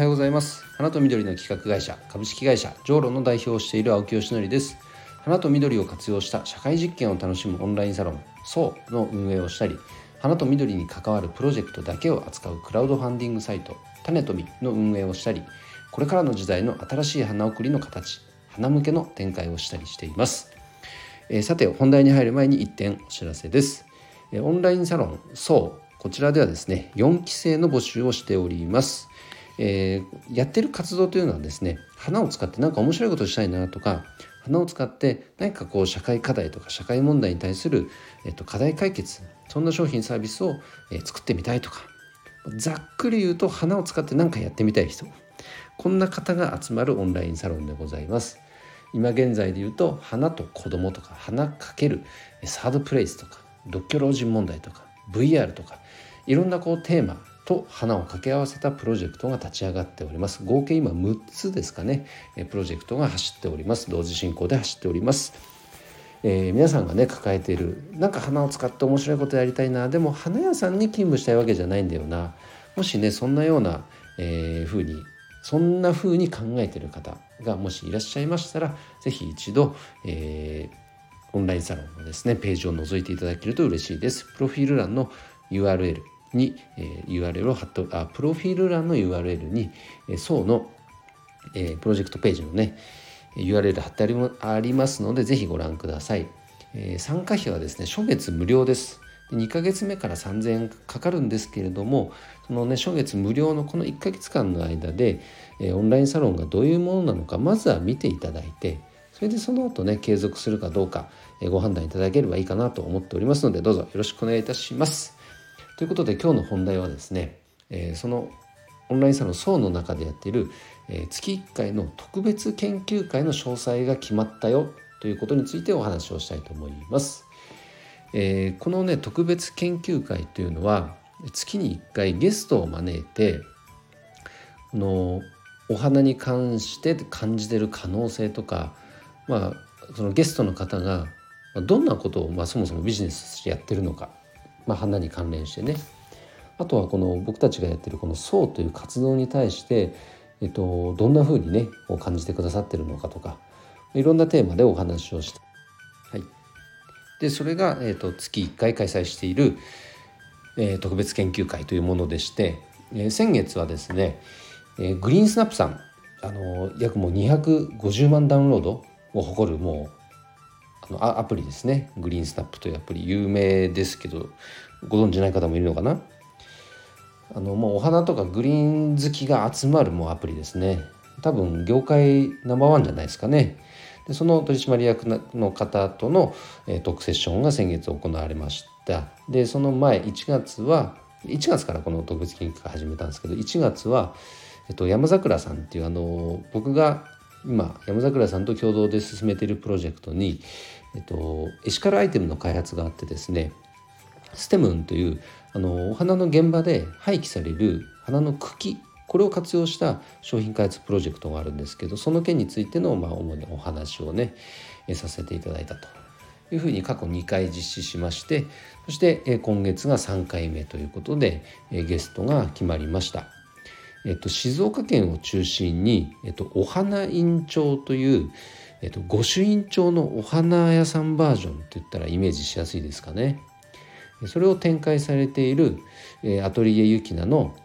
はようございます。花と緑の企画会社株式会社ジョーロの代表をしている青木よしのりです。花と緑を活用した社会実験を楽しむオンラインサロンそうの運営をしたり花と緑に関わるプロジェクトだけを扱うクラウドファンディングサイト種とみの運営をしたりこれからの時代の新しい花送りの形花向けの展開をしたりしています、えー、さて本題に入る前に1点お知らせです、え、オンラインサロンそうこちらではですね4期生の募集をしております、えー、やってる活動というのはですね花を使って何か面白いことをしたいなとか花を使って何かこう社会課題とか社会問題に対する、えっと、課題解決そんな商品サービスを、えー、作ってみたいとかざっくり言うと花を使って何かやってみたい人こんな方が集まるオンラインサロンでございます。今現在で言うと花と子供とか花かけるサードプレイスとか独居老人問題とか VR とかいろんなこうテーマと花を掛け合わせたプロジェクトが立ち上がっております。合計今6つですかね。プロジェクトが走っております。同時進行で走っております、えー、皆さんがね抱えているなんか花を使って面白いことやりたいな。でも花屋さんに勤務したいわけじゃないんだよな。もしねそんなような、えー、風にそんな風に考えている方がもしいらっしゃいましたら是非一度、えー、オンラインサロンのですねページを覗いていただけると嬉しいです。プロフィール欄の URL に、URL を貼ってあプロフィール欄の URL に、えー、層の、えー、プロジェクトページのね URL 貼ってありありますのでぜひご覧ください、えー、参加費はですね初月無料です。2ヶ月目から3000円かかるんですけれどもそのね初月無料のこの1ヶ月間の間で、えー、オンラインサロンがどういうものなのかまずは見ていただいてそれでその後ね継続するかどうか、えー、ご判断いただければいいかなと思っておりますのでどうぞよろしくお願いいたします。ということで今日の本題はですね、えー、そのオンラインサロン層の中でやっている、えー、月1回の特別研究会の詳細が決まったよということについてお話をしたいと思います。えー、このね特別研究会というのは月に1回ゲストを招いてこのお花に関して感じてる可能性とか、まあ、そのゲストの方がどんなことを、まあ、そもそもビジネスとしてやってるのかまあ、花に関連してね。あとはこの僕たちがやってるこの「層」という活動に対して、えっと、どんなふうにね感じてくださってるのかとかいろんなテーマでお話をして、はい、でそれが、えっと、月1回開催している、えー、特別研究会というものでして、えー、先月はですね、えー、グリーンスナップさんあの約もう250万ダウンロードを誇るもうのアプリですね。グリーンスタップというアプリ有名ですけどご存じない方もいるのかな？あのもうお花とかグリーン好きが集まるもうアプリですね。多分業界ナンバーワンじゃないですかね。でその取締役の方との、えー、トークセッションが先月行われました。でその前1月は1月からこの特別研究会始めたんですけど1月は、えっと、山桜さんっていうあの僕が今山桜さんと共同で進めているプロジェクトにえっと、エシカルアイテムの開発があってですねステムンというあのお花の現場で廃棄される花の茎これを活用した商品開発プロジェクトがあるんですけどその件についての、まあ、主にお話をねさせていただいたというふうに過去2回実施しましてそして今月が3回目ということでゲストが決まりました。えっと、静岡県を中心に、えっと、お花院長という、えっと、御朱印帳のお花屋さんバージョンって言ったらイメージしやすいですかね。それを展開されている、えー、アトリエユキナの、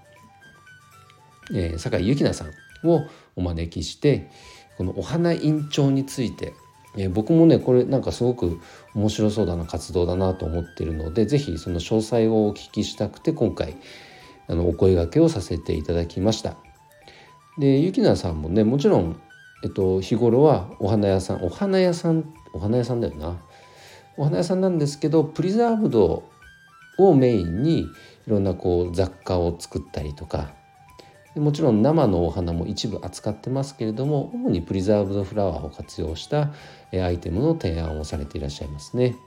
えー、酒井ゆきなさんをお招きしてこのお花院長について、えー、僕もねこれなんかすごく面白そうだな活動だなと思ってるので是非その詳細をお聞きしたくて今回あのお声がけをさせていただきました。でゆきなさんもねもちろんえっと、日頃はお花屋さんお花屋さんお花屋さんだよなお花屋さんなんですけどプリザーブドをメインにいろんなこう雑貨を作ったりとかもちろん生のお花も一部扱ってますけれども主にプリザーブドフラワーを活用したアイテムの提案をされていらっしゃいますね。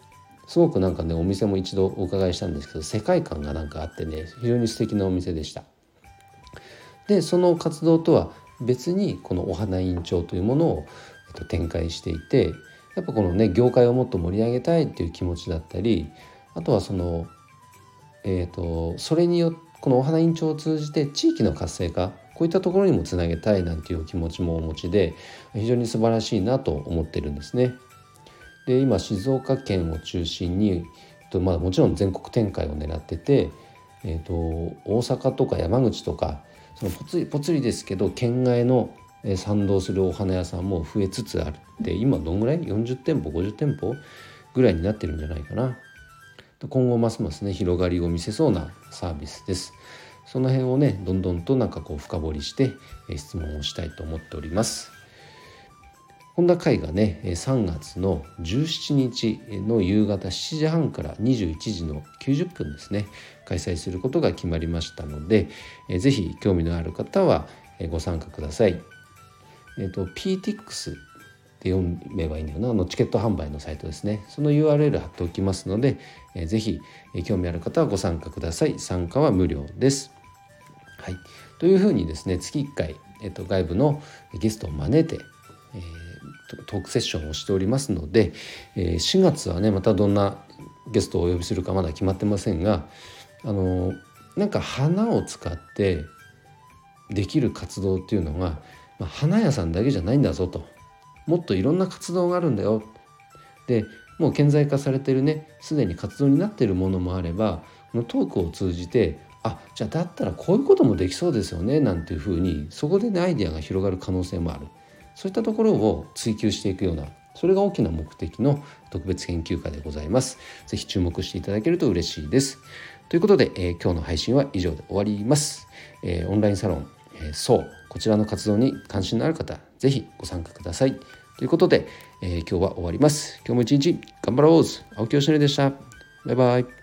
すごくなんかねお店も一度お伺いしたんですけど世界観がなんかあってね非常に素敵なお店でした。でその活動とは別にこのお花委員長というものを、えっと、展開していてやっぱこのね業界をもっと盛り上げたいっていう気持ちだったりあとはそのえっ、ー、とそれによってこのお花委員長を通じて地域の活性化こういったところにもつなげたいなんていう気持ちもお持ちで非常に素晴らしいなと思ってるんですね。で今静岡県を中心に、まあ、もちろん全国展開を狙ってて、えーと、大阪とか山口とかそのぽつりぽつりですけど県外の賛同するお花屋さんも増えつつある。って今どんぐらい？40店舗？50店舗ぐらいになってるんじゃないかな。今後ますますね広がりを見せそうなサービスです。その辺をねどんどんとなんかこう深掘りして質問をしたいと思っております。こんな会がね3月の17日の夕方7時半から21時の90分ですね開催することが決まりましたので是非興味のある方はご参加ください。えっ、と PTX って読めばいいんだよなあのチケット販売のサイトですねその URL 貼っておきますので、ぜひ、興味ある方はご参加ください参加は無料です。はい、というふうにですね月1回、えーと、外部のゲストを招いて、えー、トークセッションをしておりますので、え、4月はねまたどんなゲストをお呼びするかまだ決まってませんがあのなんか花を使ってできる活動っていうのが、まあ、花屋さんだけじゃないんだぞと。もっといろんな活動があるんだよ。でもう顕在化されてるねすでに活動になってるものもあればこのトークを通じてあじゃあだったらこういうこともできそうですよねなんていうふうにそこでねアイデアが広がる可能性もある。そういったところを追求していくようなそれが大きな目的の特別研究会でございます。ぜひ注目していただけると嬉しいです。ということで、えー、今日の配信は以上で終わります。えー、オンラインサロン、えー、そうこちらの活動に関心のある方、ぜひご参加ください。ということで、え、今日は終わります。今日も一日頑張ろう青木よしのりでした。バイバイ。